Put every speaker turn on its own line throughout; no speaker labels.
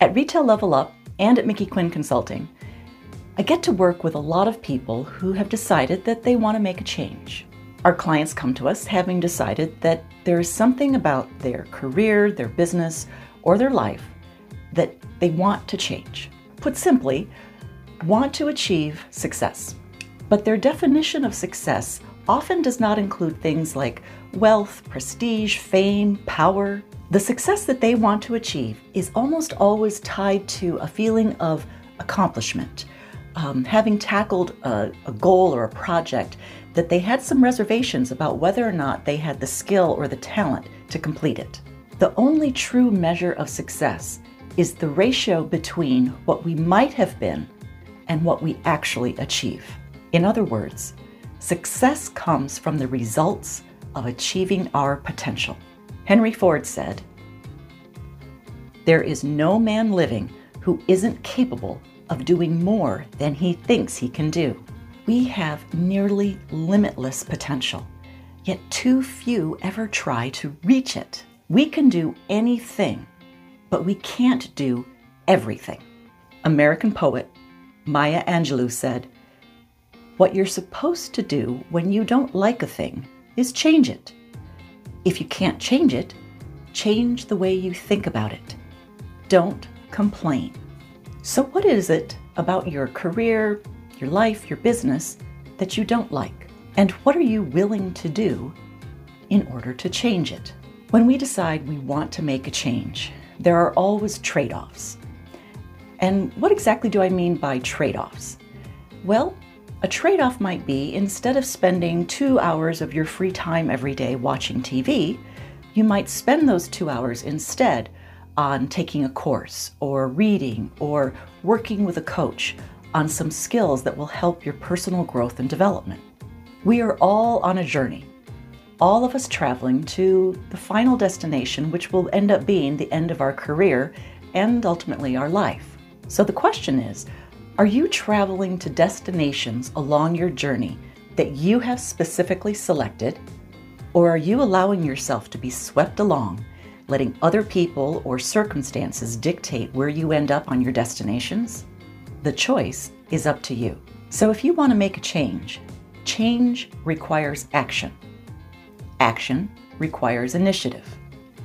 At Retail Level Up and at Mickey Quinn Consulting, I get to work with a lot of people who have decided that they want to make a change. Our clients come to us having decided that there is something about their career, their business, or their life that they want to change. Put simply, want to achieve success. But their definition of success often does not include things like wealth, prestige, fame, power. The success that they want to achieve is almost always tied to a feeling of accomplishment um, having tackled a, a goal or a project, that they had some reservations about whether or not they had the skill or the talent to complete it. The only true measure of success is the ratio between what we might have been and what we actually achieve. In other words, success comes from the results of achieving our potential. Henry Ford said, There is no man living who isn't capable of doing more than he thinks he can do. We have nearly limitless potential, yet too few ever try to reach it. We can do anything, but we can't do everything. American poet Maya Angelou said, What you're supposed to do when you don't like a thing is change it. If you can't change it, change the way you think about it. Don't complain. So, what is it about your career, your life, your business that you don't like? And what are you willing to do in order to change it? When we decide we want to make a change, there are always trade offs. And what exactly do I mean by trade offs? Well, a trade off might be instead of spending two hours of your free time every day watching TV, you might spend those two hours instead on taking a course or reading or working with a coach on some skills that will help your personal growth and development. We are all on a journey, all of us traveling to the final destination, which will end up being the end of our career and ultimately our life. So the question is are you traveling to destinations along your journey that you have specifically selected? Or are you allowing yourself to be swept along letting other people or circumstances dictate where you end up on your destinations? The choice is up to you. So if you want to make a change, change requires action. Action requires initiative.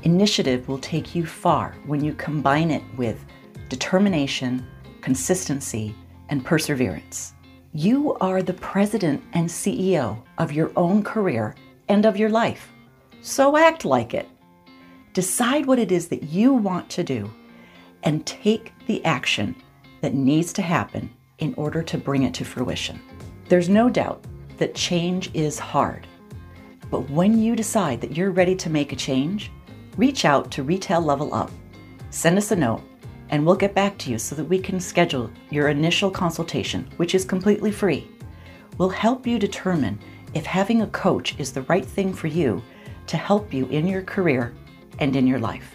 Initiative will take you far when you combine it with determination, consistency, and perseverance. You are the president and CEO of your own career and of your life. So act like it. Decide what it is that you want to do and take the action that needs to happen in order to bring it to fruition. There's no doubt that change is hard. But when you decide that you're ready to make a change, reach out to Retail Level Up, send us a note, and we'll get back to you so that we can schedule your initial consultation, which is completely free. We'll help you determine if having a coach is the right thing for you to help you in your career and in your life.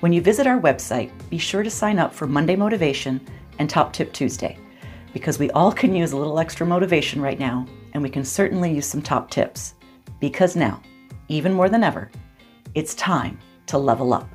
When you visit our website, be sure to sign up for Monday Motivation and Top Tip Tuesday because we all can use a little extra motivation right now and we can certainly use some top tips. Because now, even more than ever, it's time to level up.